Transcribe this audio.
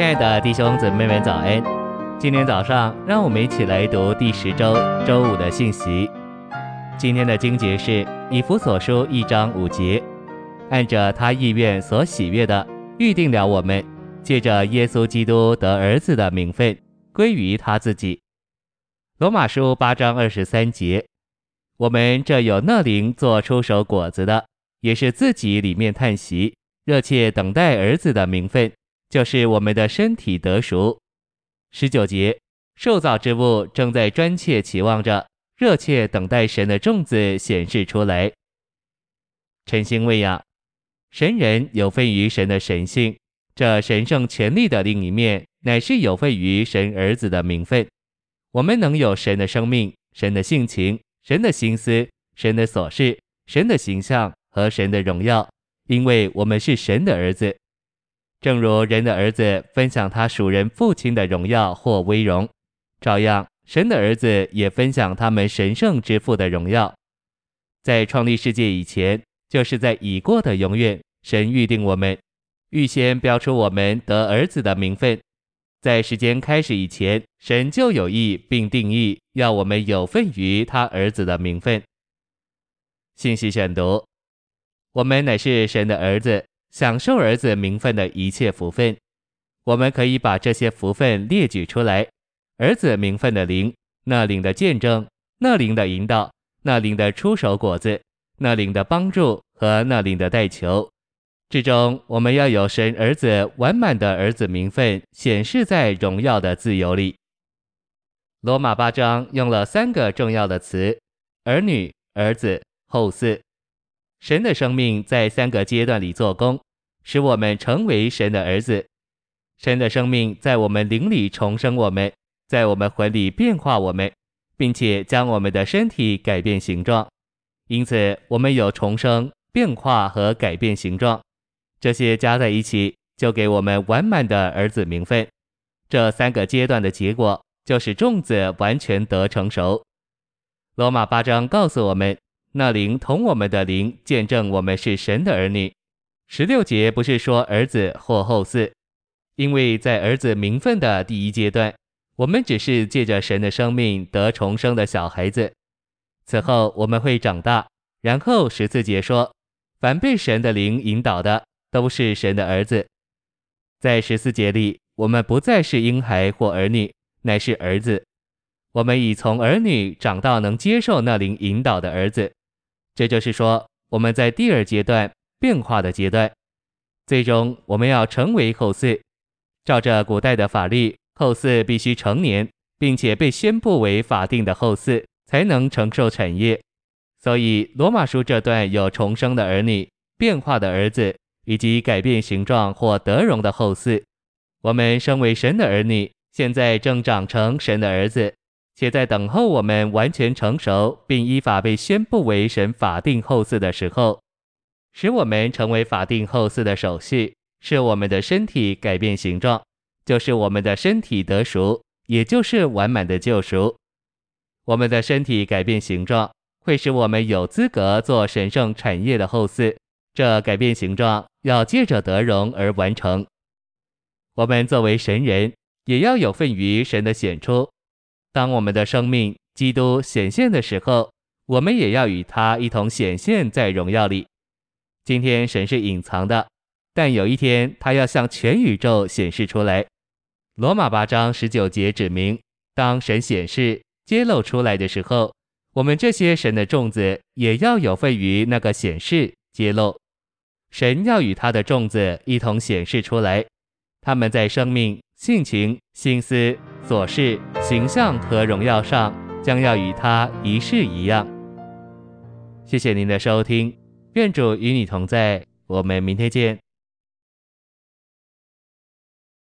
亲爱的弟兄姊妹们，早安！今天早上，让我们一起来读第十周周五的信息。今天的经节是以弗所书一章五节，按着他意愿所喜悦的，预定了我们，借着耶稣基督得儿子的名分，归于他自己。罗马书八章二十三节，我们这有那灵做出手果子的，也是自己里面叹息，热切等待儿子的名分。就是我们的身体得熟。十九节，受造之物正在专切期望着，热切等待神的种子显示出来。晨星喂养，神人有份于神的神性，这神圣权力的另一面，乃是有份于神儿子的名分。我们能有神的生命、神的性情、神的心思、神的琐事、神的形象和神的荣耀，因为我们是神的儿子。正如人的儿子分享他属人父亲的荣耀或威荣，照样神的儿子也分享他们神圣之父的荣耀。在创立世界以前，就是在已过的永远，神预定我们，预先标出我们得儿子的名分。在时间开始以前，神就有意并定义要我们有份于他儿子的名分。信息选读：我们乃是神的儿子。享受儿子名分的一切福分，我们可以把这些福分列举出来：儿子名分的灵，那灵的见证，那灵的引导，那灵的出手果子，那灵的帮助和那灵的代求。之中，我们要有神儿子完满的儿子名分显示在荣耀的自由里。罗马八章用了三个重要的词：儿女、儿子、后嗣。神的生命在三个阶段里做工，使我们成为神的儿子。神的生命在我们灵里重生我们，在我们魂里变化我们，并且将我们的身体改变形状。因此，我们有重生、变化和改变形状，这些加在一起，就给我们完满的儿子名分。这三个阶段的结果，就是种子完全得成熟。罗马八章告诉我们。那灵同我们的灵见证我们是神的儿女。十六节不是说儿子或后嗣，因为在儿子名分的第一阶段，我们只是借着神的生命得重生的小孩子。此后我们会长大。然后十四节说，凡被神的灵引导的，都是神的儿子。在十四节里，我们不再是婴孩或儿女，乃是儿子。我们已从儿女长到能接受那灵引导的儿子。这就是说，我们在第二阶段变化的阶段，最终我们要成为后嗣。照着古代的法律，后嗣必须成年，并且被宣布为法定的后嗣，才能承受产业。所以，罗马书这段有重生的儿女、变化的儿子，以及改变形状或得荣的后嗣。我们身为神的儿女，现在正长成神的儿子。且在等候我们完全成熟，并依法被宣布为神法定后嗣的时候，使我们成为法定后嗣的手续，是我们的身体改变形状，就是我们的身体得赎，也就是完满的救赎。我们的身体改变形状，会使我们有资格做神圣产业的后嗣。这改变形状要借着得荣而完成。我们作为神人，也要有份于神的显出。当我们的生命基督显现的时候，我们也要与他一同显现在荣耀里。今天神是隐藏的，但有一天他要向全宇宙显示出来。罗马八章十九节指明，当神显示揭露出来的时候，我们这些神的种子也要有份于那个显示揭露。神要与他的种子一同显示出来，他们在生命、性情、心思。琐事、形象和荣耀上，将要与他一世一样。谢谢您的收听，愿主与你同在，我们明天见。